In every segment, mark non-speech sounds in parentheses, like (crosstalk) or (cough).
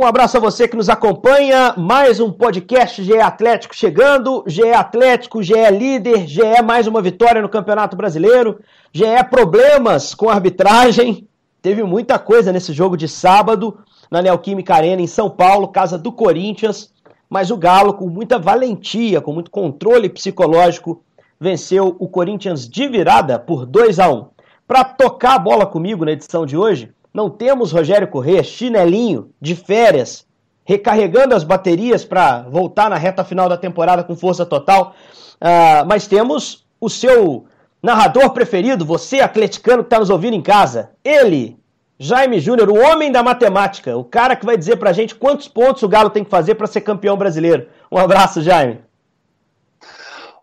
Um abraço a você que nos acompanha. Mais um podcast GE Atlético chegando. GE Atlético, GE líder, GE mais uma vitória no Campeonato Brasileiro. GE problemas com arbitragem. Teve muita coisa nesse jogo de sábado na Neoquímica Arena em São Paulo, casa do Corinthians. Mas o Galo, com muita valentia, com muito controle psicológico, venceu o Corinthians de virada por 2 a 1. Para tocar a bola comigo na edição de hoje, não temos Rogério Corrêa, chinelinho, de férias, recarregando as baterias para voltar na reta final da temporada com força total. Uh, mas temos o seu narrador preferido, você atleticano que está nos ouvindo em casa. Ele, Jaime Júnior, o homem da matemática, o cara que vai dizer para a gente quantos pontos o Galo tem que fazer para ser campeão brasileiro. Um abraço, Jaime.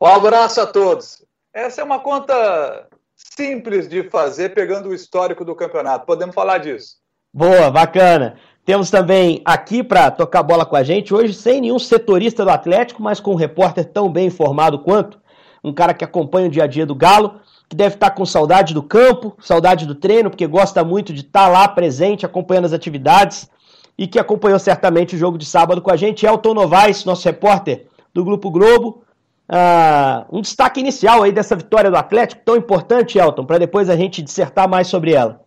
Um abraço a todos. Essa é uma conta simples de fazer pegando o histórico do campeonato. Podemos falar disso. Boa, bacana. Temos também aqui para tocar bola com a gente, hoje sem nenhum setorista do Atlético, mas com um repórter tão bem informado quanto, um cara que acompanha o dia a dia do Galo, que deve estar com saudade do campo, saudade do treino, porque gosta muito de estar lá presente, acompanhando as atividades, e que acompanhou certamente o jogo de sábado com a gente. Elton Novaes, nosso repórter do Grupo Globo, Uh, um destaque inicial aí dessa vitória do Atlético, tão importante, Elton, para depois a gente dissertar mais sobre ela.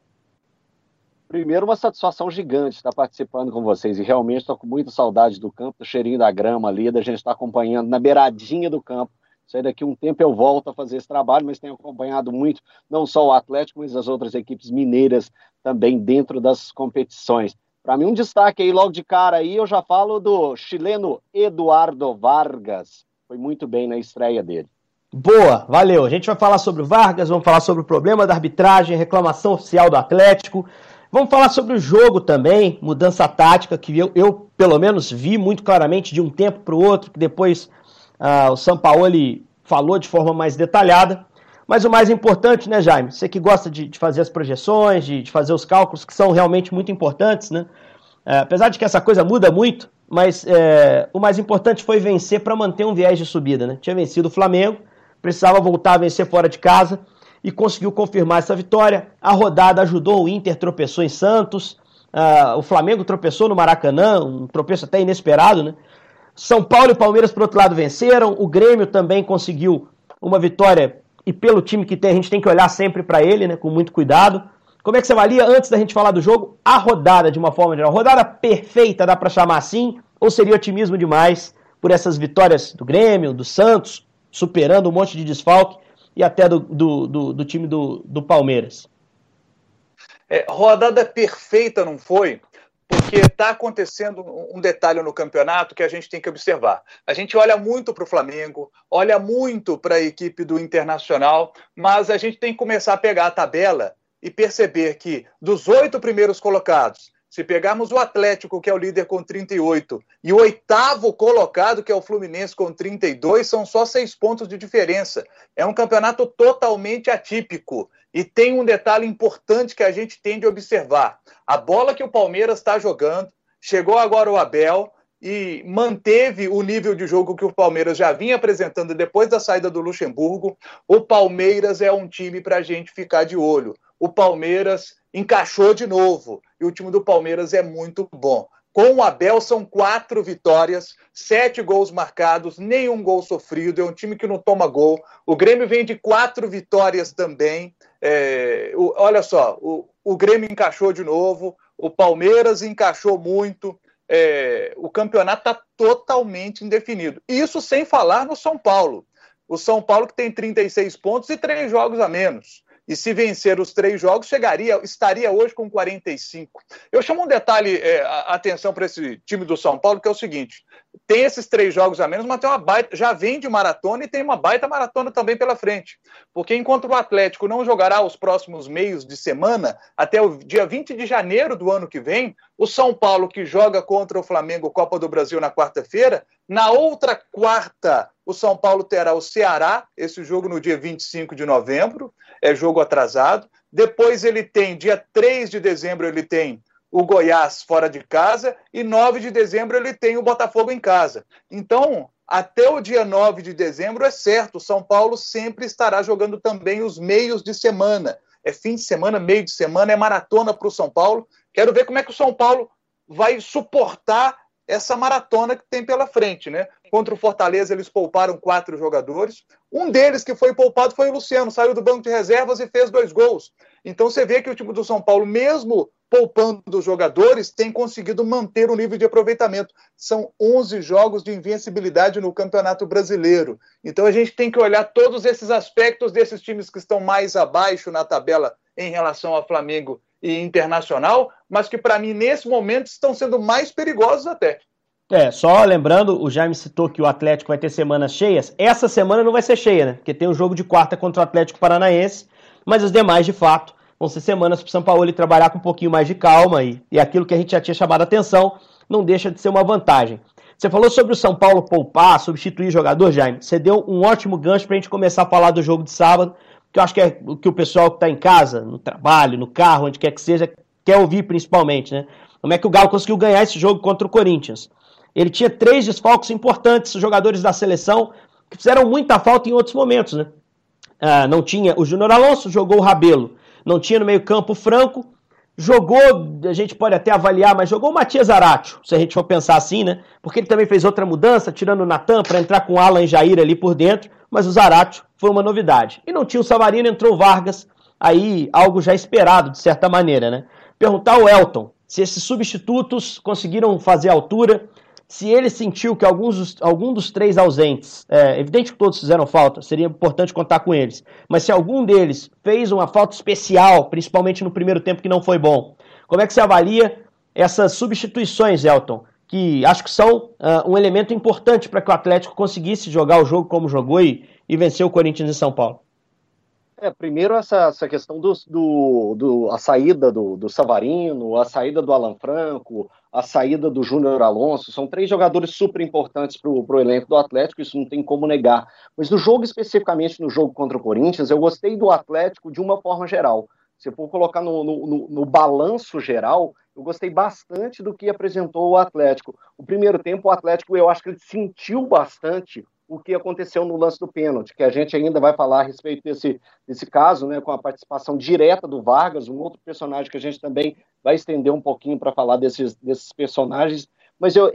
Primeiro, uma satisfação gigante estar participando com vocês e realmente estou com muita saudade do campo, do cheirinho da grama ali, da gente estar acompanhando na beiradinha do campo. Isso aí daqui um tempo eu volto a fazer esse trabalho, mas tenho acompanhado muito, não só o Atlético, mas as outras equipes mineiras também dentro das competições. Para mim, um destaque aí logo de cara aí, eu já falo do chileno Eduardo Vargas, foi muito bem na estreia dele. Boa, valeu. A gente vai falar sobre o Vargas, vamos falar sobre o problema da arbitragem, reclamação oficial do Atlético. Vamos falar sobre o jogo também, mudança tática, que eu, eu pelo menos vi muito claramente de um tempo para o outro, que depois uh, o Sampaoli falou de forma mais detalhada. Mas o mais importante, né, Jaime? Você que gosta de, de fazer as projeções, de, de, fazer os cálculos, que são realmente muito importantes, né? Uh, apesar de que essa coisa muda muito, mas é, o mais importante foi vencer para manter um viés de subida. Né? Tinha vencido o Flamengo, precisava voltar a vencer fora de casa e conseguiu confirmar essa vitória. A rodada ajudou, o Inter tropeçou em Santos, uh, o Flamengo tropeçou no Maracanã, um tropeço até inesperado. Né? São Paulo e Palmeiras, por outro lado, venceram. O Grêmio também conseguiu uma vitória, e pelo time que tem, a gente tem que olhar sempre para ele, né, com muito cuidado. Como é que você avalia, antes da gente falar do jogo, a rodada de uma forma geral? Rodada perfeita, dá para chamar assim? Ou seria otimismo demais por essas vitórias do Grêmio, do Santos, superando um monte de desfalque e até do, do, do, do time do, do Palmeiras? É, rodada perfeita não foi, porque está acontecendo um detalhe no campeonato que a gente tem que observar. A gente olha muito para o Flamengo, olha muito para a equipe do Internacional, mas a gente tem que começar a pegar a tabela e perceber que dos oito primeiros colocados, se pegarmos o Atlético, que é o líder com 38, e o oitavo colocado, que é o Fluminense com 32, são só seis pontos de diferença. É um campeonato totalmente atípico. E tem um detalhe importante que a gente tem de observar: a bola que o Palmeiras está jogando, chegou agora o Abel, e manteve o nível de jogo que o Palmeiras já vinha apresentando depois da saída do Luxemburgo. O Palmeiras é um time para a gente ficar de olho. O Palmeiras encaixou de novo e o time do Palmeiras é muito bom. Com o Abel são quatro vitórias, sete gols marcados, nenhum gol sofrido. É um time que não toma gol. O Grêmio vem de quatro vitórias também. É, o, olha só, o, o Grêmio encaixou de novo, o Palmeiras encaixou muito é, o campeonato está totalmente indefinido. Isso sem falar no São Paulo. O São Paulo que tem 36 pontos e três jogos a menos. E se vencer os três jogos, chegaria, estaria hoje com 45. Eu chamo um detalhe, é, atenção para esse time do São Paulo, que é o seguinte: tem esses três jogos a menos, mas tem uma baita, já vem de maratona e tem uma baita maratona também pela frente. Porque enquanto o Atlético não jogará os próximos meios de semana, até o dia 20 de janeiro do ano que vem, o São Paulo, que joga contra o Flamengo Copa do Brasil na quarta-feira, na outra quarta, o São Paulo terá o Ceará, esse jogo no dia 25 de novembro, é jogo atrasado. Depois ele tem, dia 3 de dezembro, ele tem o Goiás fora de casa e 9 de dezembro ele tem o Botafogo em casa. Então, até o dia 9 de dezembro é certo, São Paulo sempre estará jogando também os meios de semana. É fim de semana, meio de semana, é maratona para o São Paulo. Quero ver como é que o São Paulo vai suportar essa maratona que tem pela frente, né? Contra o Fortaleza, eles pouparam quatro jogadores. Um deles que foi poupado foi o Luciano, saiu do banco de reservas e fez dois gols. Então você vê que o time do São Paulo, mesmo poupando os jogadores, tem conseguido manter o nível de aproveitamento. São 11 jogos de invencibilidade no Campeonato Brasileiro. Então a gente tem que olhar todos esses aspectos desses times que estão mais abaixo na tabela em relação ao Flamengo e Internacional, mas que para mim nesse momento estão sendo mais perigosos até. É, só lembrando, o Jaime citou que o Atlético vai ter semanas cheias. Essa semana não vai ser cheia, né? Porque tem um jogo de quarta contra o Atlético Paranaense, mas os demais, de fato, vão ser semanas para o São Paulo trabalhar com um pouquinho mais de calma e, e aquilo que a gente já tinha chamado a atenção não deixa de ser uma vantagem. Você falou sobre o São Paulo poupar, substituir jogador, Jaime. Você deu um ótimo gancho para a gente começar a falar do jogo de sábado, que eu acho que é o que o pessoal que está em casa, no trabalho, no carro, onde quer que seja, quer ouvir principalmente, né? Como é que o Galo conseguiu ganhar esse jogo contra o Corinthians? Ele tinha três desfalques importantes, jogadores da seleção, que fizeram muita falta em outros momentos, né? Ah, não tinha o Júnior Alonso, jogou o Rabelo. Não tinha no meio-campo Franco. Jogou, a gente pode até avaliar, mas jogou o Matias Aratio, se a gente for pensar assim, né? Porque ele também fez outra mudança, tirando o Natan para entrar com o Alan Jair ali por dentro, mas o Zaratio foi uma novidade. E não tinha o Savarino, entrou o Vargas, aí algo já esperado, de certa maneira, né? Perguntar ao Elton se esses substitutos conseguiram fazer a altura, se ele sentiu que alguns, algum dos três ausentes, é evidente que todos fizeram falta, seria importante contar com eles, mas se algum deles fez uma falta especial, principalmente no primeiro tempo que não foi bom, como é que você avalia essas substituições, Elton? Que acho que são uh, um elemento importante para que o Atlético conseguisse jogar o jogo como jogou e, e vencer o Corinthians em São Paulo. É, primeiro essa, essa questão do, do, do, a saída do, do Savarino, a saída do Alan Franco, a saída do Júnior Alonso, são três jogadores super importantes para o elenco do Atlético, isso não tem como negar. Mas no jogo, especificamente no jogo contra o Corinthians, eu gostei do Atlético de uma forma geral. Se for colocar no, no, no, no balanço geral, eu gostei bastante do que apresentou o Atlético. O primeiro tempo, o Atlético, eu acho que ele sentiu bastante o que aconteceu no lance do pênalti, que a gente ainda vai falar a respeito desse, desse caso, né, com a participação direta do Vargas, um outro personagem que a gente também vai estender um pouquinho para falar desses, desses personagens. Mas eu,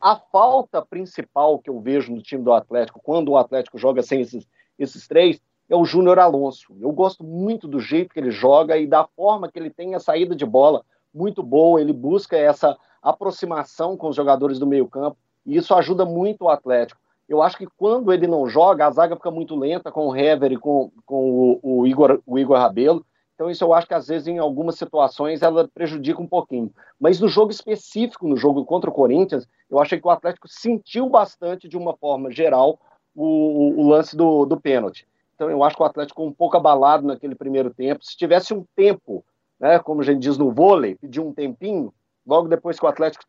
a falta principal que eu vejo no time do Atlético, quando o Atlético joga sem esses, esses três, é o Júnior Alonso. Eu gosto muito do jeito que ele joga e da forma que ele tem a saída de bola muito boa, ele busca essa aproximação com os jogadores do meio campo, e isso ajuda muito o Atlético. Eu acho que quando ele não joga, a zaga fica muito lenta com o Hever e com, com o, o, Igor, o Igor Rabelo. Então, isso eu acho que às vezes, em algumas situações, ela prejudica um pouquinho. Mas no jogo específico, no jogo contra o Corinthians, eu achei que o Atlético sentiu bastante, de uma forma geral, o, o lance do, do pênalti. Então, eu acho que o Atlético um pouco abalado naquele primeiro tempo. Se tivesse um tempo, né, como a gente diz no vôlei, pediu um tempinho, logo depois que o Atlético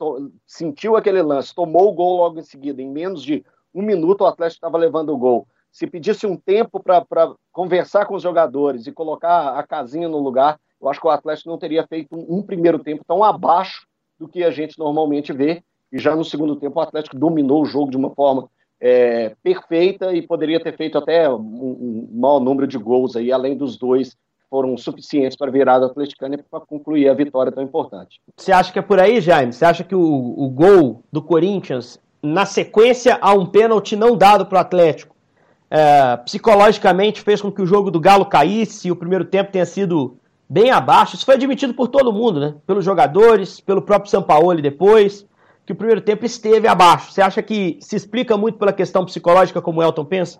sentiu aquele lance, tomou o gol logo em seguida, em menos de um minuto o Atlético estava levando o gol. Se pedisse um tempo para conversar com os jogadores e colocar a casinha no lugar, eu acho que o Atlético não teria feito um, um primeiro tempo tão abaixo do que a gente normalmente vê. E já no segundo tempo o Atlético dominou o jogo de uma forma é, perfeita e poderia ter feito até um, um maior número de gols aí, além dos dois que foram suficientes para virar do atleticano para concluir a vitória tão importante. Você acha que é por aí, Jaime? Você acha que o, o gol do Corinthians na sequência a um pênalti não dado para o Atlético. É, psicologicamente fez com que o jogo do Galo caísse e o primeiro tempo tenha sido bem abaixo. Isso foi admitido por todo mundo, né? Pelos jogadores, pelo próprio Sampaoli depois, que o primeiro tempo esteve abaixo. Você acha que se explica muito pela questão psicológica, como o Elton pensa?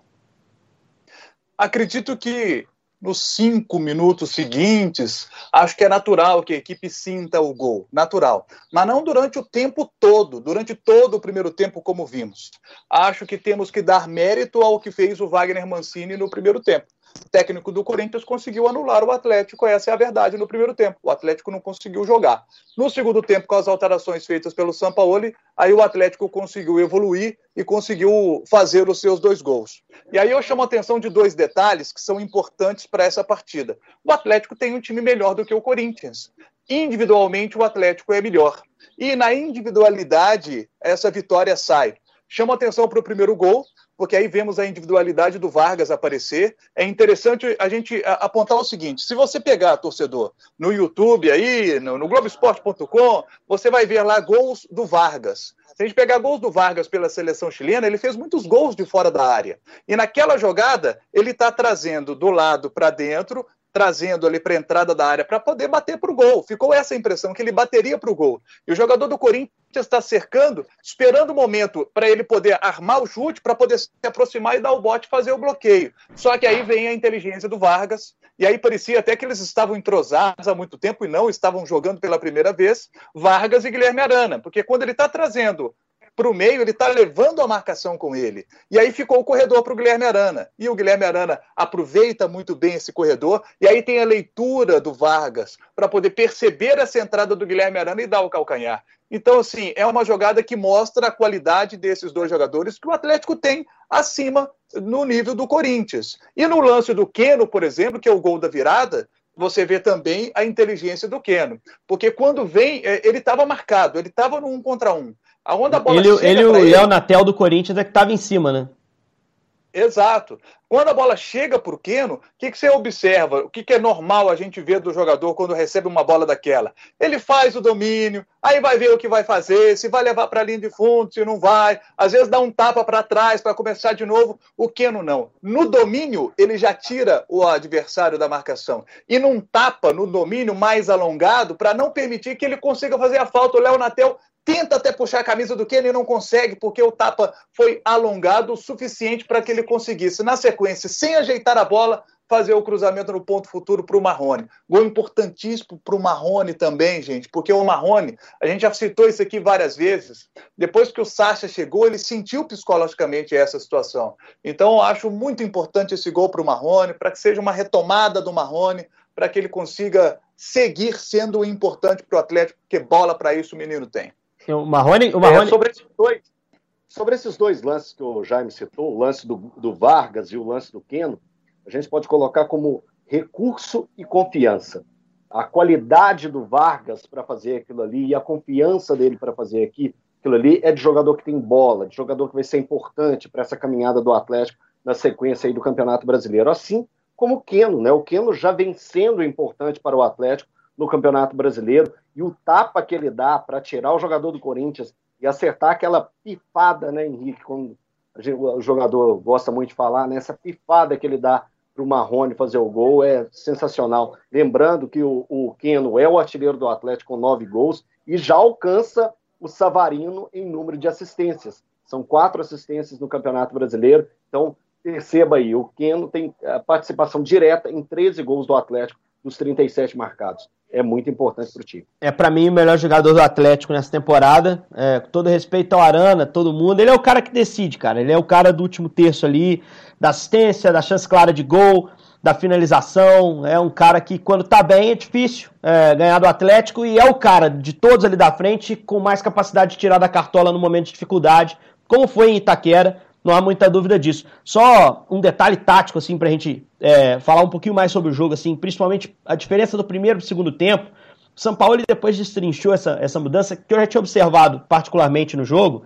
Acredito que nos cinco minutos seguintes, acho que é natural que a equipe sinta o gol, natural. Mas não durante o tempo todo, durante todo o primeiro tempo, como vimos. Acho que temos que dar mérito ao que fez o Wagner Mancini no primeiro tempo técnico do Corinthians conseguiu anular o Atlético, essa é a verdade no primeiro tempo. O Atlético não conseguiu jogar. No segundo tempo, com as alterações feitas pelo Sampaoli, aí o Atlético conseguiu evoluir e conseguiu fazer os seus dois gols. E aí eu chamo a atenção de dois detalhes que são importantes para essa partida. O Atlético tem um time melhor do que o Corinthians. Individualmente, o Atlético é melhor. E na individualidade, essa vitória sai. Chamo atenção para o primeiro gol, porque aí vemos a individualidade do Vargas aparecer. É interessante a gente apontar o seguinte: se você pegar, torcedor, no YouTube aí, no, no Globoesporte.com, você vai ver lá gols do Vargas. Se a gente pegar gols do Vargas pela seleção chilena, ele fez muitos gols de fora da área. E naquela jogada, ele está trazendo do lado para dentro, trazendo ali para a entrada da área para poder bater para o gol. Ficou essa impressão que ele bateria para o gol. E o jogador do Corinthians está cercando, esperando o momento para ele poder armar o chute, para poder se aproximar e dar o bote e fazer o bloqueio. Só que aí vem a inteligência do Vargas, e aí parecia até que eles estavam entrosados há muito tempo e não estavam jogando pela primeira vez, Vargas e Guilherme Arana, porque quando ele está trazendo para o meio, ele está levando a marcação com ele. E aí ficou o corredor para o Guilherme Arana. E o Guilherme Arana aproveita muito bem esse corredor. E aí tem a leitura do Vargas para poder perceber essa entrada do Guilherme Arana e dar o calcanhar. Então, assim, é uma jogada que mostra a qualidade desses dois jogadores que o Atlético tem acima no nível do Corinthians. E no lance do Keno, por exemplo, que é o gol da virada, você vê também a inteligência do Keno. Porque quando vem, é, ele estava marcado, ele estava no um contra um. Aonde a bola ele, ele e o Léo Natel do Corinthians é que estava em cima, né? Exato. Quando a bola chega para o Keno, o que, que, você observa? O que, que, é normal a gente ver do jogador quando recebe uma bola daquela? Ele faz o domínio, aí vai ver o que vai fazer, se vai levar para a linha de fundo, se não vai. Às vezes dá um tapa para trás para começar de novo. O Keno não. No domínio, ele já tira o adversário da marcação. E num tapa, no domínio mais alongado, para não permitir que ele consiga fazer a falta. O Léo Natel tenta até puxar a camisa do Kenny e não consegue, porque o tapa foi alongado o suficiente para que ele conseguisse, na sequência, sem ajeitar a bola, fazer o cruzamento no ponto futuro para o Marrone. Gol importantíssimo para o Marrone também, gente, porque o Marrone, a gente já citou isso aqui várias vezes, depois que o Sacha chegou, ele sentiu psicologicamente essa situação. Então, eu acho muito importante esse gol para o Marrone, para que seja uma retomada do Marrone, para que ele consiga seguir sendo importante para o Atlético, porque bola para isso o menino tem. O Marrone, o Marrone... É, sobre, esses dois, sobre esses dois lances que o Jaime citou, o lance do, do Vargas e o lance do Keno, a gente pode colocar como recurso e confiança. A qualidade do Vargas para fazer aquilo ali e a confiança dele para fazer aqui, aquilo ali é de jogador que tem bola, de jogador que vai ser importante para essa caminhada do Atlético na sequência aí do Campeonato Brasileiro. Assim como o Keno, né? O Keno já vem sendo importante para o Atlético no Campeonato Brasileiro e o tapa que ele dá para tirar o jogador do Corinthians e acertar aquela pifada, né, Henrique, como o jogador gosta muito de falar, né, essa pifada que ele dá para o Marrone fazer o gol é sensacional. Lembrando que o, o Keno é o artilheiro do Atlético com nove gols e já alcança o Savarino em número de assistências. São quatro assistências no Campeonato Brasileiro. Então, perceba aí, o Keno tem participação direta em 13 gols do Atlético dos 37 marcados é muito importante para o time. É para mim o melhor jogador do Atlético nessa temporada. É, com todo respeito ao Arana, todo mundo. Ele é o cara que decide, cara. Ele é o cara do último terço ali, da assistência, da chance clara de gol, da finalização. É um cara que, quando tá bem, é difícil é, ganhar do Atlético. E é o cara de todos ali da frente com mais capacidade de tirar da cartola no momento de dificuldade, como foi em Itaquera não há muita dúvida disso. Só um detalhe tático, assim, pra gente é, falar um pouquinho mais sobre o jogo, assim, principalmente a diferença do primeiro e segundo tempo. O São Paulo, depois destrinchou essa, essa mudança, que eu já tinha observado particularmente no jogo.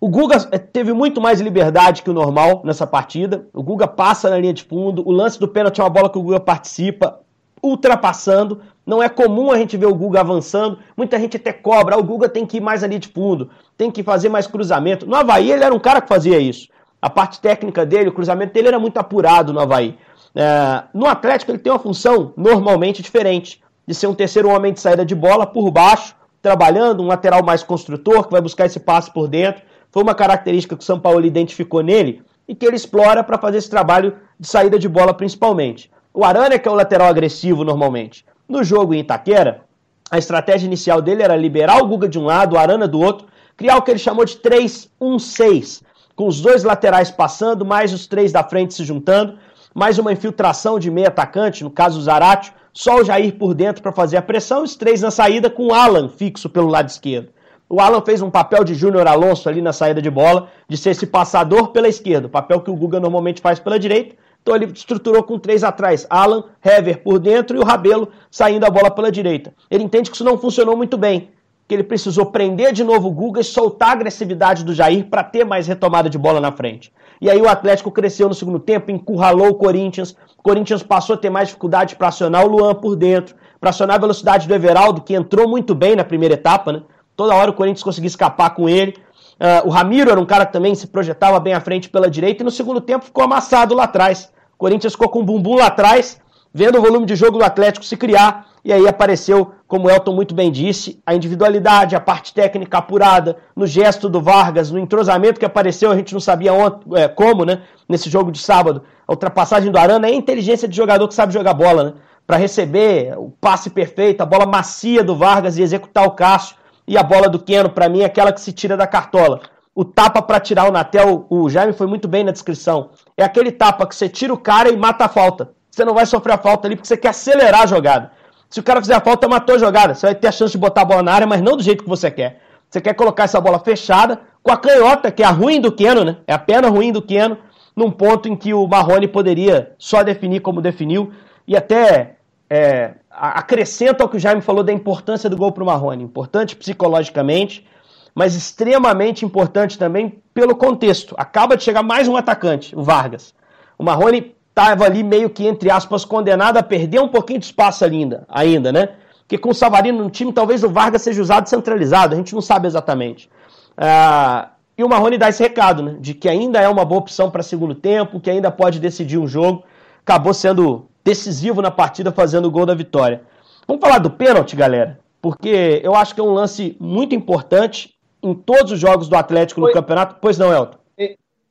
O Guga é, teve muito mais liberdade que o normal nessa partida. O Guga passa na linha de fundo. O lance do pênalti é uma bola que o Guga participa, ultrapassando. Não é comum a gente ver o Guga avançando. Muita gente até cobra. Ah, o Guga tem que ir mais ali de fundo, tem que fazer mais cruzamento. No Havaí, ele era um cara que fazia isso. A parte técnica dele, o cruzamento dele era muito apurado no Havaí. É, no Atlético, ele tem uma função normalmente diferente, de ser um terceiro homem de saída de bola por baixo, trabalhando, um lateral mais construtor, que vai buscar esse passe por dentro. Foi uma característica que o São Paulo identificou nele e que ele explora para fazer esse trabalho de saída de bola principalmente. O Arana, que é o lateral agressivo normalmente. No jogo em Itaquera, a estratégia inicial dele era liberar o Guga de um lado, o Arana do outro, criar o que ele chamou de 3-1-6, com os dois laterais passando, mais os três da frente se juntando, mais uma infiltração de meio atacante, no caso o Zarate, só o Jair por dentro para fazer a pressão, os três na saída com o Alan fixo pelo lado esquerdo. O Alan fez um papel de Júnior Alonso ali na saída de bola, de ser esse passador pela esquerda, papel que o Guga normalmente faz pela direita, então ele estruturou com três atrás: Alan, Hever por dentro e o Rabelo saindo a bola pela direita. Ele entende que isso não funcionou muito bem. que ele precisou prender de novo o Guga e soltar a agressividade do Jair para ter mais retomada de bola na frente. E aí o Atlético cresceu no segundo tempo, encurralou o Corinthians. O Corinthians passou a ter mais dificuldade para acionar o Luan por dentro, para acionar a velocidade do Everaldo, que entrou muito bem na primeira etapa, né? Toda hora o Corinthians conseguia escapar com ele. Uh, o Ramiro era um cara que também se projetava bem à frente pela direita e no segundo tempo ficou amassado lá atrás. Corinthians ficou com o bumbum lá atrás, vendo o volume de jogo do Atlético se criar. E aí apareceu, como Elton muito bem disse, a individualidade, a parte técnica apurada, no gesto do Vargas, no entrosamento que apareceu, a gente não sabia onde, é, como, né? Nesse jogo de sábado. A ultrapassagem do Arana é a inteligência de jogador que sabe jogar bola, né? Para receber o passe perfeito, a bola macia do Vargas e executar o Cássio. E a bola do Keno, para mim, é aquela que se tira da cartola. O tapa para tirar o Natel, o Jaime foi muito bem na descrição. É aquele tapa que você tira o cara e mata a falta. Você não vai sofrer a falta ali porque você quer acelerar a jogada. Se o cara fizer a falta, matou a jogada. Você vai ter a chance de botar a bola na área, mas não do jeito que você quer. Você quer colocar essa bola fechada com a canhota, que é a ruim do Keno, né? É a perna ruim do Keno, num ponto em que o Marrone poderia só definir como definiu. E até é, acrescenta ao que o Jaime falou da importância do gol para o Marrone. Importante psicologicamente, mas extremamente importante também pelo contexto. Acaba de chegar mais um atacante, o Vargas. O Marrone estava ali meio que, entre aspas, condenado a perder um pouquinho de espaço ainda, ainda né? Porque com o Savarino no time, talvez o Vargas seja usado centralizado, a gente não sabe exatamente. Ah, e o Marrone dá esse recado, né? De que ainda é uma boa opção para segundo tempo, que ainda pode decidir um jogo. Acabou sendo decisivo na partida, fazendo o gol da vitória. Vamos falar do pênalti, galera? Porque eu acho que é um lance muito importante em todos os jogos do Atlético no Oi. campeonato. Pois não, Elton?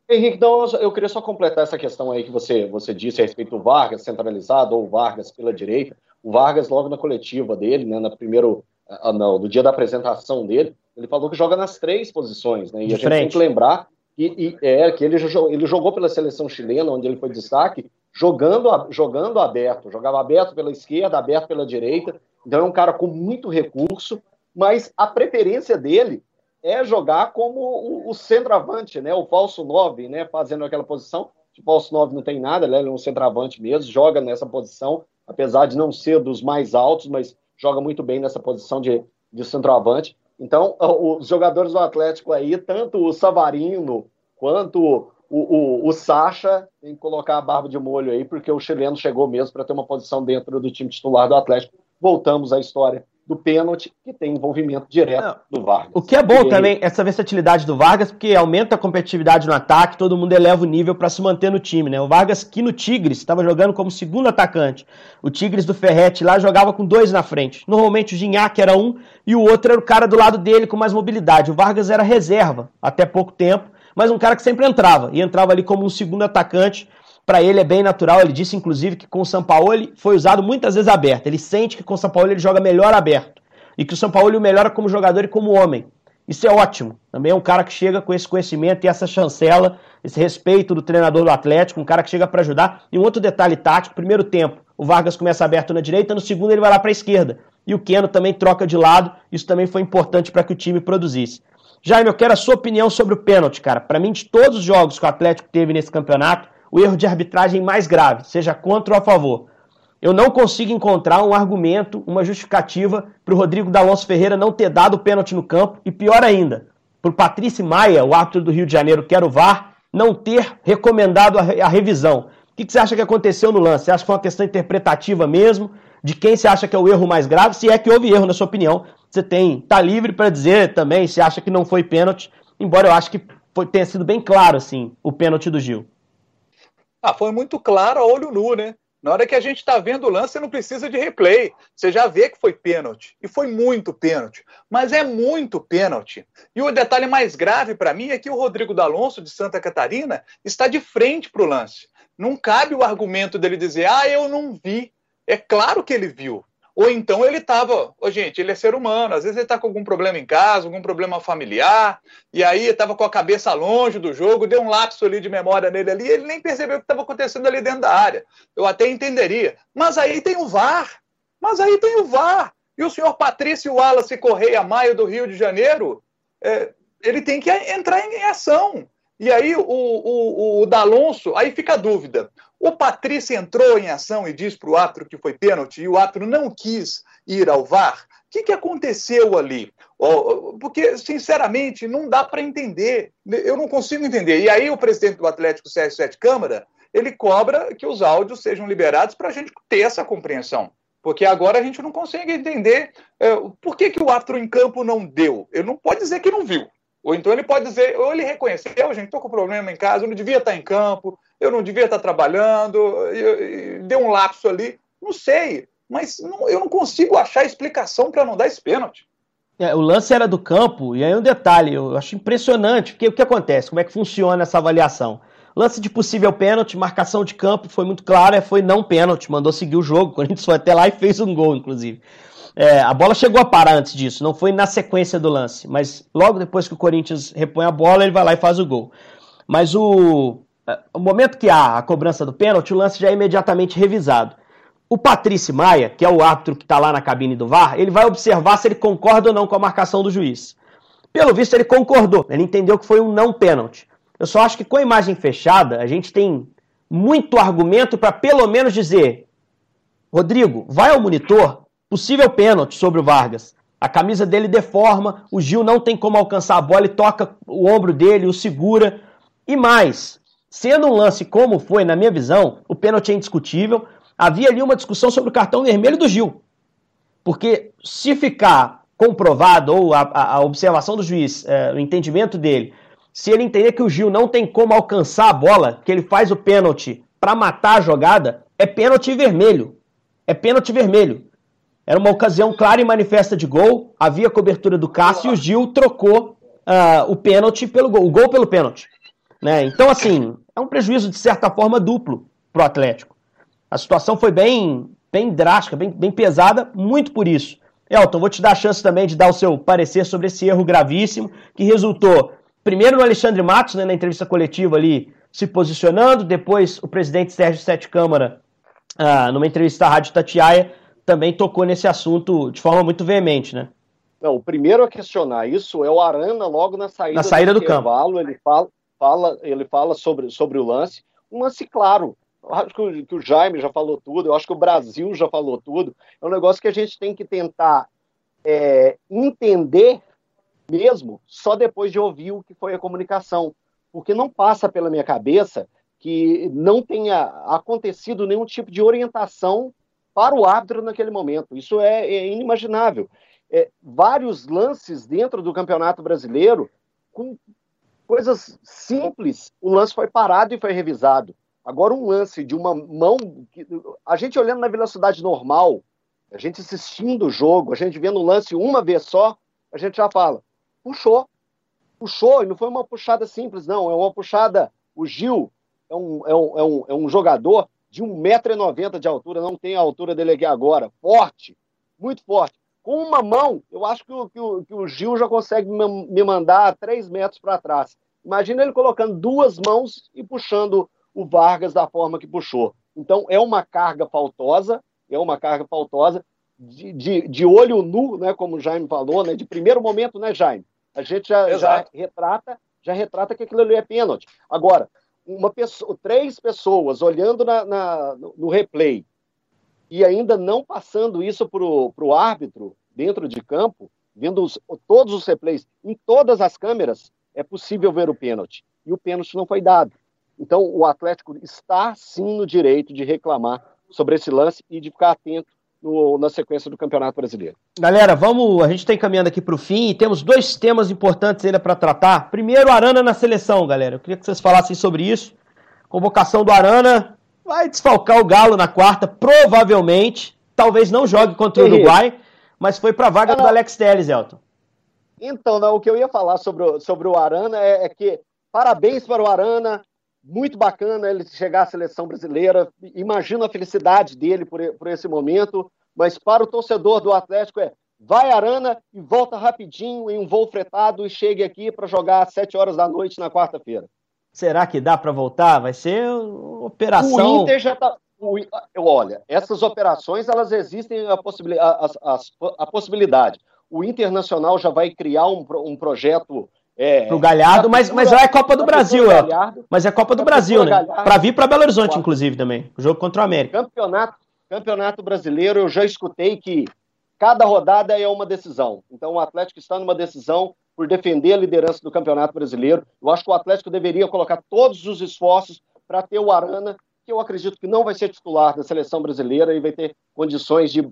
Henrique, então eu queria só completar essa questão aí que você, você disse a respeito do Vargas centralizado ou Vargas pela direita. O Vargas, logo na coletiva dele, né, na primeiro, ah, não, no dia da apresentação dele, ele falou que joga nas três posições, né? E De a gente frente. tem que lembrar que, e, é, que ele, ele jogou pela seleção chilena, onde ele foi destaque, jogando, jogando aberto, jogava aberto pela esquerda, aberto pela direita. Então é um cara com muito recurso, mas a preferência dele é jogar como o, o centroavante, né? O falso 9, né? Fazendo aquela posição. O falso 9 não tem nada, né? ele é um centroavante mesmo, joga nessa posição, apesar de não ser dos mais altos, mas joga muito bem nessa posição de, de centroavante. Então, os jogadores do Atlético aí, tanto o Savarino quanto o, o, o Sacha, tem que colocar a barba de molho aí, porque o chileno chegou mesmo para ter uma posição dentro do time titular do Atlético. Voltamos à história do pênalti, que tem envolvimento direto Não. do Vargas. O que é bom e também, essa versatilidade do Vargas, porque aumenta a competitividade no ataque, todo mundo eleva o nível para se manter no time, né? O Vargas, que no Tigres, estava jogando como segundo atacante. O Tigres do Ferretti lá jogava com dois na frente. Normalmente o Ginhaque era um e o outro era o cara do lado dele com mais mobilidade. O Vargas era reserva até pouco tempo, mas um cara que sempre entrava. E entrava ali como um segundo atacante para ele é bem natural. Ele disse, inclusive, que com o São Paulo foi usado muitas vezes aberto. Ele sente que com o São Paulo ele joga melhor aberto. E que o São Paulo o melhora como jogador e como homem. Isso é ótimo. Também é um cara que chega com esse conhecimento e essa chancela, esse respeito do treinador do Atlético, um cara que chega para ajudar. E um outro detalhe tático: primeiro tempo, o Vargas começa aberto na direita, no segundo ele vai lá para a esquerda. E o Keno também troca de lado. Isso também foi importante para que o time produzisse. Jaime, eu quero a sua opinião sobre o pênalti, cara. Para mim, de todos os jogos que o Atlético teve nesse campeonato, o erro de arbitragem mais grave, seja contra ou a favor. Eu não consigo encontrar um argumento, uma justificativa para o Rodrigo D'Alonso Ferreira não ter dado o pênalti no campo e pior ainda, para o Patrício Maia, o árbitro do Rio de Janeiro, que era o VAR, não ter recomendado a, revisão. O que, que, você acha que aconteceu no lance? Você acha que foi uma questão interpretativa mesmo? De quem você acha que é o erro mais grave? Se é que houve erro, na sua opinião, você tem tá livre para dizer também se acha que não foi pênalti, embora eu acho que foi, tenha sido bem claro assim o pênalti do Gil. Ah, foi muito claro a olho nu, né? Na hora que a gente está vendo o lance, você não precisa de replay. Você já vê que foi pênalti. E foi muito pênalti. Mas é muito pênalti. E o detalhe mais grave para mim é que o Rodrigo D'Alonso, de Santa Catarina, está de frente para o lance. Não cabe o argumento dele dizer, ah, eu não vi. É claro que ele viu. Ou então ele estava, oh, gente, ele é ser humano, às vezes ele está com algum problema em casa, algum problema familiar, e aí estava com a cabeça longe do jogo, deu um lapso ali de memória nele ali, ele nem percebeu o que estava acontecendo ali dentro da área. Eu até entenderia. Mas aí tem o VAR. Mas aí tem o VAR. E o senhor Patrício Wallace Correia Maio do Rio de Janeiro, é, ele tem que entrar em ação. E aí o, o, o D'Alonso, aí fica a dúvida. O Patrício entrou em ação e disse para o árbitro que foi pênalti e o árbitro não quis ir ao VAR. que, que aconteceu ali? Porque, sinceramente, não dá para entender. Eu não consigo entender. E aí o presidente do Atlético, Sérgio Sete Câmara, ele cobra que os áudios sejam liberados para a gente ter essa compreensão. Porque agora a gente não consegue entender é, por que, que o árbitro em campo não deu. Ele não pode dizer que não viu. Ou então ele pode dizer, ou ele reconheceu, gente, estou com problema em casa, eu não devia estar em campo, eu não devia estar trabalhando, deu um lapso ali. Não sei, mas não, eu não consigo achar explicação para não dar esse pênalti. É, o lance era do campo, e aí um detalhe, eu acho impressionante, porque o que acontece? Como é que funciona essa avaliação? Lance de possível pênalti, marcação de campo foi muito clara, foi não pênalti, mandou seguir o jogo. (laughs) O Corinthians foi até lá e fez um gol, inclusive. É, a bola chegou a parar antes disso, não foi na sequência do lance, mas logo depois que o Corinthians repõe a bola, ele vai lá e faz o gol. Mas o, é, o momento que há a cobrança do pênalti, o lance já é imediatamente revisado. O Patrício Maia, que é o árbitro que está lá na cabine do VAR, ele vai observar se ele concorda ou não com a marcação do juiz. Pelo visto, ele concordou, ele entendeu que foi um não pênalti. Eu só acho que com a imagem fechada, a gente tem muito argumento para pelo menos dizer: Rodrigo, vai ao monitor, possível pênalti sobre o Vargas. A camisa dele deforma, o Gil não tem como alcançar a bola e toca o ombro dele, o segura. E mais, sendo um lance como foi, na minha visão, o pênalti é indiscutível. Havia ali uma discussão sobre o cartão vermelho do Gil. Porque se ficar comprovado, ou a, a observação do juiz, é, o entendimento dele, se ele entender que o Gil não tem como alcançar a bola, que ele faz o pênalti para matar a jogada, é pênalti vermelho. É pênalti vermelho. Era uma ocasião clara e manifesta de gol, havia cobertura do Cássio e o Gil trocou uh, o pênalti pelo gol, o gol pelo pênalti. Né? Então, assim, é um prejuízo de certa forma duplo para o Atlético. A situação foi bem, bem drástica, bem, bem pesada, muito por isso. Elton, vou te dar a chance também de dar o seu parecer sobre esse erro gravíssimo que resultou Primeiro no Alexandre Matos, né, na entrevista coletiva ali, se posicionando. Depois o presidente Sérgio Sete Câmara, ah, numa entrevista à Rádio Tatiaia, também tocou nesse assunto de forma muito veemente, né? Não, o primeiro a questionar isso é o Arana logo na saída, na saída do, do campo. Ele fala, fala, ele fala sobre, sobre o lance. Um lance claro. Eu acho que o, que o Jaime já falou tudo, eu acho que o Brasil já falou tudo. É um negócio que a gente tem que tentar é, entender mesmo só depois de ouvir o que foi a comunicação, porque não passa pela minha cabeça que não tenha acontecido nenhum tipo de orientação para o árbitro naquele momento. Isso é, é inimaginável. É, vários lances dentro do Campeonato Brasileiro, com coisas simples, o lance foi parado e foi revisado. Agora, um lance de uma mão. Que, a gente olhando na velocidade normal, a gente assistindo o jogo, a gente vendo o lance uma vez só, a gente já fala: puxou. Puxou, e não foi uma puxada simples, não. É uma puxada. O Gil é um, é um, é um, é um jogador de 1,90m de altura, não tem a altura dele aqui agora. Forte, muito forte. Com uma mão, eu acho que o, que o, que o Gil já consegue me mandar 3 metros para trás. Imagina ele colocando duas mãos e puxando o Vargas da forma que puxou. Então, é uma carga faltosa, é uma carga faltosa, de, de, de, olho nu, né, como o Jaime falou, né, de primeiro momento, né, Jaime? A gente já, já retrata, já retrata que aquilo ali é pênalti. Agora, uma pessoa, três pessoas olhando na, na, no replay e ainda não passando isso para o árbitro dentro de campo, vendo os, todos os replays em todas as câmeras, é possível ver o pênalti. E o pênalti não foi dado. Então, o Atlético está sim no direito de reclamar sobre esse lance e de ficar atento no, na sequência do Campeonato Brasileiro. Galera, vamos, a gente está encaminhando aqui para o fim e temos dois temas importantes ainda para tratar. Primeiro, Arana na seleção, galera. Eu queria que vocês falassem sobre isso. Convocação do Arana vai desfalcar o Galo na quarta, provavelmente. Talvez não jogue contra o Uruguai, mas foi para a vaga do Alex Telles, Elton. Então, não, o que eu ia falar sobre o, sobre o Arana é, é que parabéns para o Arana, muito bacana ele chegar à seleção brasileira. Imagino a felicidade dele por, por esse momento. Mas para o torcedor do Atlético é vai Arana e volta rapidinho em um voo fretado e chegue aqui para jogar às 7 horas da noite na quarta-feira. Será que dá para voltar? Vai ser operação. O Inter já tá. Olha, essas operações elas existem a, possibilidade, a, a, a possibilidade. O Internacional já vai criar um, um projeto é, pro Galhardo, mas, mas é Copa do Brasil, Galhardo, Mas é Copa do Brasil, né? Para vir para Belo Horizonte, inclusive, também. O jogo contra o América. Campeonato, campeonato brasileiro, eu já escutei que cada rodada é uma decisão. Então o Atlético está numa decisão por defender a liderança do Campeonato Brasileiro. Eu acho que o Atlético deveria colocar todos os esforços para ter o Arana, que eu acredito que não vai ser titular da seleção brasileira e vai ter condições de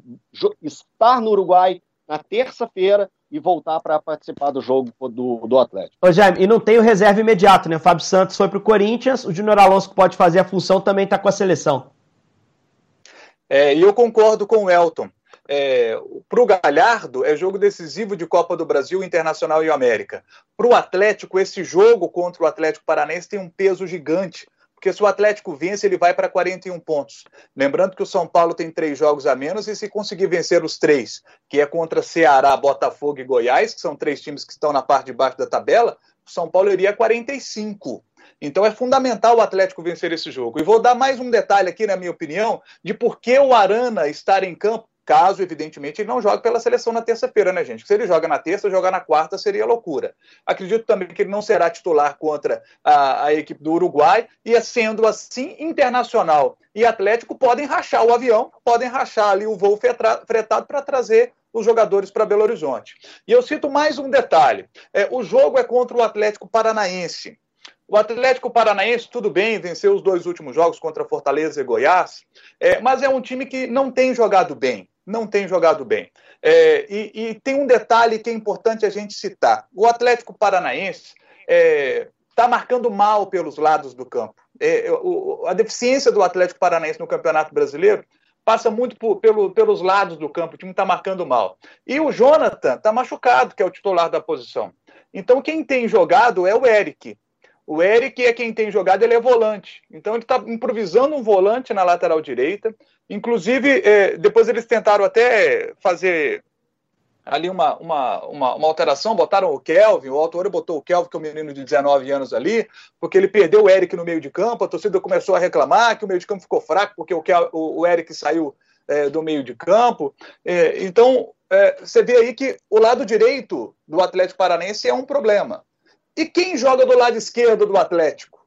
estar no Uruguai na terça-feira e voltar para participar do jogo do, do Atlético. Ô Jaime, e não tem o reserva imediato, né? O Fábio Santos foi para o Corinthians, o Júnior Alonso que pode fazer a função também está com a seleção. É, e eu concordo com o Elton. É, para o Galhardo, é jogo decisivo de Copa do Brasil, Internacional e América. Para o Atlético, esse jogo contra o Atlético Paranense tem um peso gigante, porque se o Atlético vence, ele vai para 41 pontos. Lembrando que o São Paulo tem três jogos a menos, e se conseguir vencer os três, que é contra Ceará, Botafogo e Goiás, que são três times que estão na parte de baixo da tabela, o São Paulo iria a 45. Então é fundamental o Atlético vencer esse jogo. E vou dar mais um detalhe aqui, na minha opinião, de por que o Arana estar em campo caso, evidentemente, ele não jogue pela seleção na terça-feira, né, gente? Se ele joga na terça, jogar na quarta seria loucura. Acredito também que ele não será titular contra a, a equipe do Uruguai, e sendo assim, Internacional e Atlético podem rachar o avião, podem rachar ali o voo fretado para trazer os jogadores para Belo Horizonte. E eu cito mais um detalhe: é, o jogo é contra o Atlético Paranaense. O Atlético Paranaense, tudo bem, venceu os dois últimos jogos contra Fortaleza e Goiás, é, mas é um time que não tem jogado bem não tem jogado bem. É, e, e, tem um detalhe que é importante a gente citar: o Atlético Paranaense está é, tá marcando mal pelos lados do campo. É, o, a deficiência do Atlético Paranaense no Campeonato Brasileiro passa muito por, pelo, pelos lados do campo, o time está marcando mal. E o Jonathan está machucado, que é o titular da posição. Então quem tem jogado é o Eric. O Eric é quem tem jogado, ele é volante. Então ele está improvisando um volante na lateral direita. Inclusive, é, depois eles tentaram até fazer ali uma, uma, uma, uma, alteração, botaram o Kelvin, o autor botou o Kelvin, que é um menino de 19 anos ali, porque ele perdeu o Eric no meio de campo, a torcida começou a reclamar que o meio de campo ficou fraco, porque o, o, o Eric saiu é, do meio de campo. É, então, é, você vê aí que o lado direito do Atlético Paranense é um problema. E quem joga do lado esquerdo do Atlético?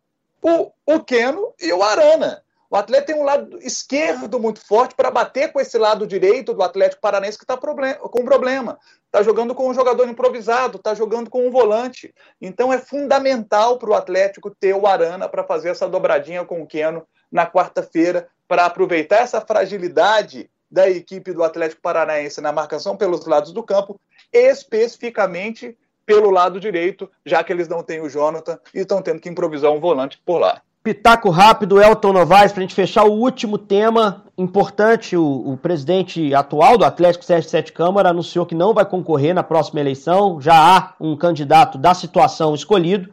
O, o Keno e o Arana. O Atlético tem um lado esquerdo muito forte para bater com esse lado direito do Atlético Paranense que está com problema. Está jogando com um jogador improvisado, está jogando com um volante. Então é fundamental para o Atlético ter o Arana para fazer essa dobradinha com o Keno na quarta-feira, para aproveitar essa fragilidade da equipe do Atlético Paranaense na marcação pelos lados do campo, especificamente pelo lado direito, já que eles não têm o Jonathan e estão tendo que improvisar um volante por lá. Pitaco rápido, Elton Novaes, para a gente fechar o último tema importante. O, o, presidente atual do Atlético, Sérgio Sete Câmara, anunciou que não vai concorrer na próxima eleição. Já há um candidato da situação escolhido,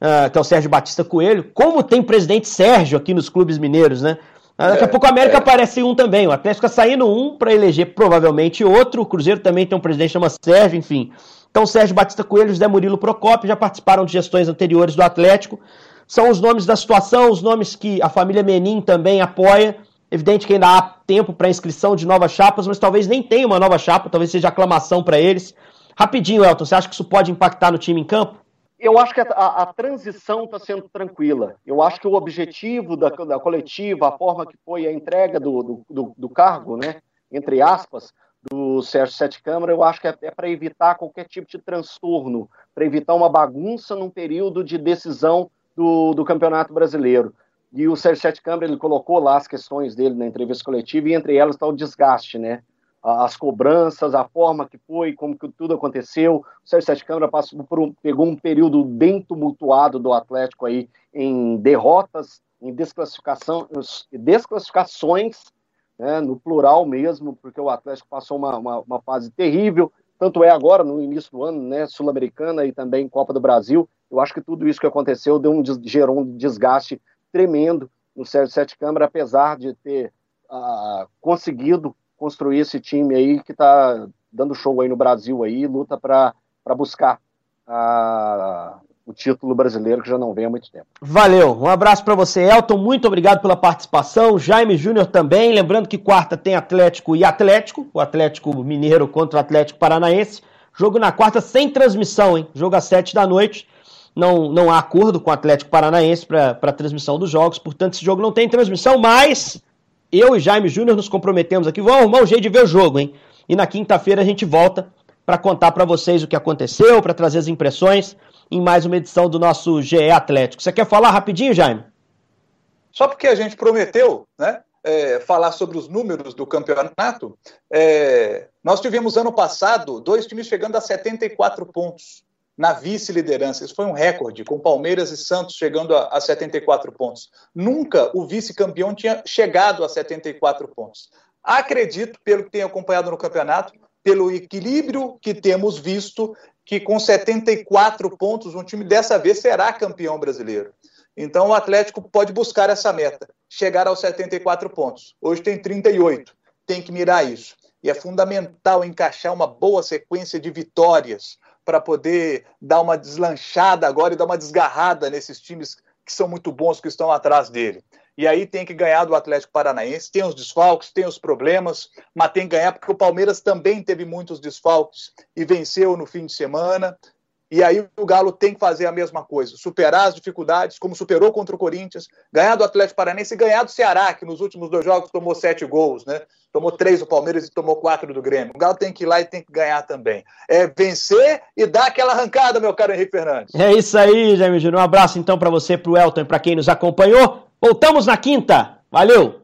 uh, que é o Sérgio Batista Coelho. Como tem presidente Sérgio aqui nos clubes mineiros, né? Uh, daqui a é, pouco a América é. aparece um também. O Atlético está saindo um para eleger provavelmente outro. O Cruzeiro também tem um presidente chamado Sérgio, enfim. Então, Sérgio Batista Coelho e José Murilo Procópio já participaram de gestões anteriores do Atlético. São os nomes da situação, os nomes que a família Menin também apoia. Evidente que ainda há tempo para inscrição de novas chapas, mas talvez nem tenha uma nova chapa, talvez seja aclamação para eles. Rapidinho, Elton, você acha que isso pode impactar no time em campo? Eu acho que a, a, a transição está sendo tranquila. Eu acho que o objetivo da, da coletiva, a forma que foi a entrega do, do, do, do cargo, né, entre aspas, do Sérgio Sete Câmara, eu acho que é, é para evitar qualquer tipo de transtorno, para evitar uma bagunça num período de decisão do, do Campeonato Brasileiro. E o Sérgio Sete Câmara, ele colocou lá as questões dele na entrevista coletiva, e entre elas está o desgaste, né? As cobranças, a forma que foi, como que tudo aconteceu. O Sérgio Sete Câmara passou por um, pegou um período bem tumultuado do Atlético aí, em derrotas, em desclassificação, desclassificações né, no plural mesmo, porque o Atlético passou uma, uma, uma, fase terrível, tanto é agora, no início do ano, né, Sul-Americana e também Copa do Brasil. Eu acho que tudo isso que aconteceu deu um, gerou um desgaste tremendo no Sérgio Sete Câmara, apesar de ter uh, conseguido construir esse time aí que está dando show aí no Brasil aí, luta para buscar a, o título brasileiro que já não vem há muito tempo. Valeu, um abraço para você, Elton. Muito obrigado pela participação. Jaime Júnior também. Lembrando que quarta tem Atlético e Atlético, o Atlético Mineiro contra o Atlético Paranaense. Jogo na quarta sem transmissão, hein? Jogo às sete da noite. Não, não há acordo com o Atlético Paranaense para transmissão dos jogos, portanto, esse jogo não tem transmissão, mas eu e Jaime Júnior nos comprometemos aqui. Vamos arrumar um jeito de ver o jogo, hein? E na quinta-feira a gente volta para contar para vocês o que aconteceu, para trazer as impressões em mais uma edição do nosso GE Atlético. Você quer falar rapidinho, Jaime? Só porque a gente prometeu, né? É, falar sobre os números do campeonato, é, nós tivemos ano passado dois times chegando a 74 pontos na vice-liderança. Isso foi um recorde, com Palmeiras e Santos chegando a, a 74 pontos. Nunca o vice-campeão tinha chegado a 74 pontos. Acredito, pelo que tenho acompanhado no campeonato, pelo equilíbrio que temos visto, que com 74 pontos, um time dessa vez será campeão brasileiro. Então o Atlético pode buscar essa meta, chegar aos 74 pontos. Hoje tem 38, tem que mirar isso. E é fundamental encaixar uma boa sequência de vitórias para poder dar uma deslanchada agora e dar uma desgarrada nesses times que são muito bons que estão atrás dele. E aí tem que ganhar do Atlético Paranaense. Tem os desfalques, tem os problemas, mas tem que ganhar porque o Palmeiras também teve muitos desfalques e venceu no fim de semana. E aí o Galo tem que fazer a mesma coisa, superar as dificuldades, como superou contra o Corinthians, ganhar do Atlético Paranaense e ganhar do Ceará, que nos últimos dois jogos tomou sete gols, né? Tomou três do Palmeiras e tomou quatro do Grêmio. O Galo tem que ir lá e tem que ganhar também. É vencer e dar aquela arrancada, meu caro Henrique Fernandes. É isso aí, Jaime Júnior. Um abraço então para você, para o Elton e para quem nos acompanhou. Voltamos na quinta. Valeu!